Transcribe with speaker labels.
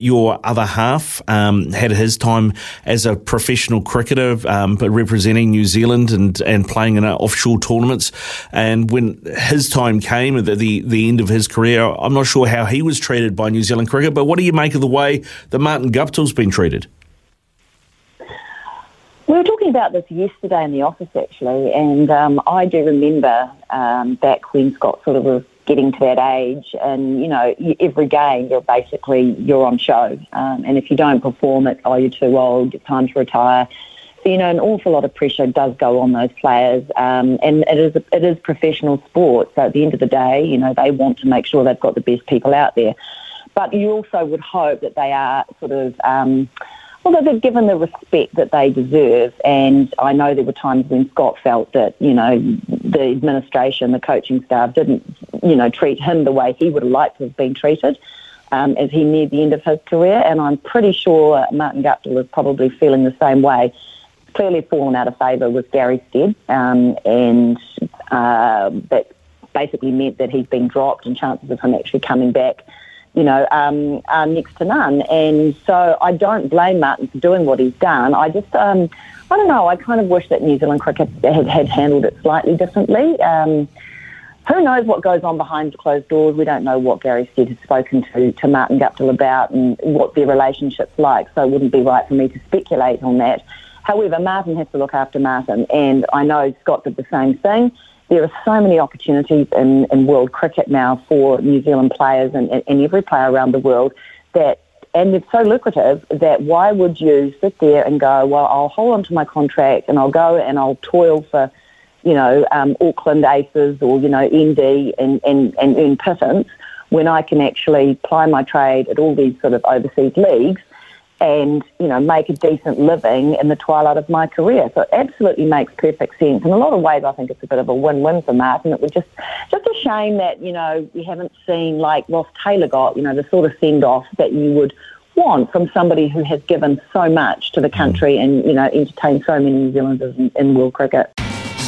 Speaker 1: your other half um, had his time as a professional cricketer, um, but representing New Zealand and, and playing in offshore tournaments. And when his time came at the, the end of his career, I'm not sure how he was treated by New Zealand cricket, but what do you make of the way that Martin Guptill's been treated?
Speaker 2: We were talking about this yesterday in the office, actually, and um, I do remember um, back when Scott sort of was getting to that age, and you know, every game you're basically you're on show, um, and if you don't perform, it, oh you're too old, it's time to retire. So you know, an awful lot of pressure does go on those players, um, and it is it is professional sport. So at the end of the day, you know, they want to make sure they've got the best people out there, but you also would hope that they are sort of. Um, well, they've given the respect that they deserve. And I know there were times when Scott felt that, you know, the administration, the coaching staff didn't, you know, treat him the way he would have liked to have been treated um, as he neared the end of his career. And I'm pretty sure Martin Guptill is probably feeling the same way. Clearly fallen out of favour with Gary Stead, um, and uh, that basically meant that he's been dropped and chances of him actually coming back you know, um, are next to none. And so I don't blame Martin for doing what he's done. I just, um, I don't know, I kind of wish that New Zealand cricket had, had handled it slightly differently. Um, who knows what goes on behind closed doors? We don't know what Gary Stead has spoken to, to Martin Guptill about and what their relationship's like, so it wouldn't be right for me to speculate on that. However, Martin has to look after Martin, and I know Scott did the same thing there are so many opportunities in, in world cricket now for New Zealand players and, and every player around the world that and it's so lucrative that why would you sit there and go, well, I'll hold on to my contract and I'll go and I'll toil for, you know, um, Auckland Aces or, you know, ND and, and, and earn pittance when I can actually ply my trade at all these sort of overseas leagues and you know make a decent living in the twilight of my career. So it absolutely makes perfect sense. In a lot of ways, I think it's a bit of a win-win for Martin. It was just just a shame that you know we haven't seen like Ross Taylor got you know the sort of send-off that you would want from somebody who has given so much to the country and you know entertained so many New Zealanders in, in world cricket.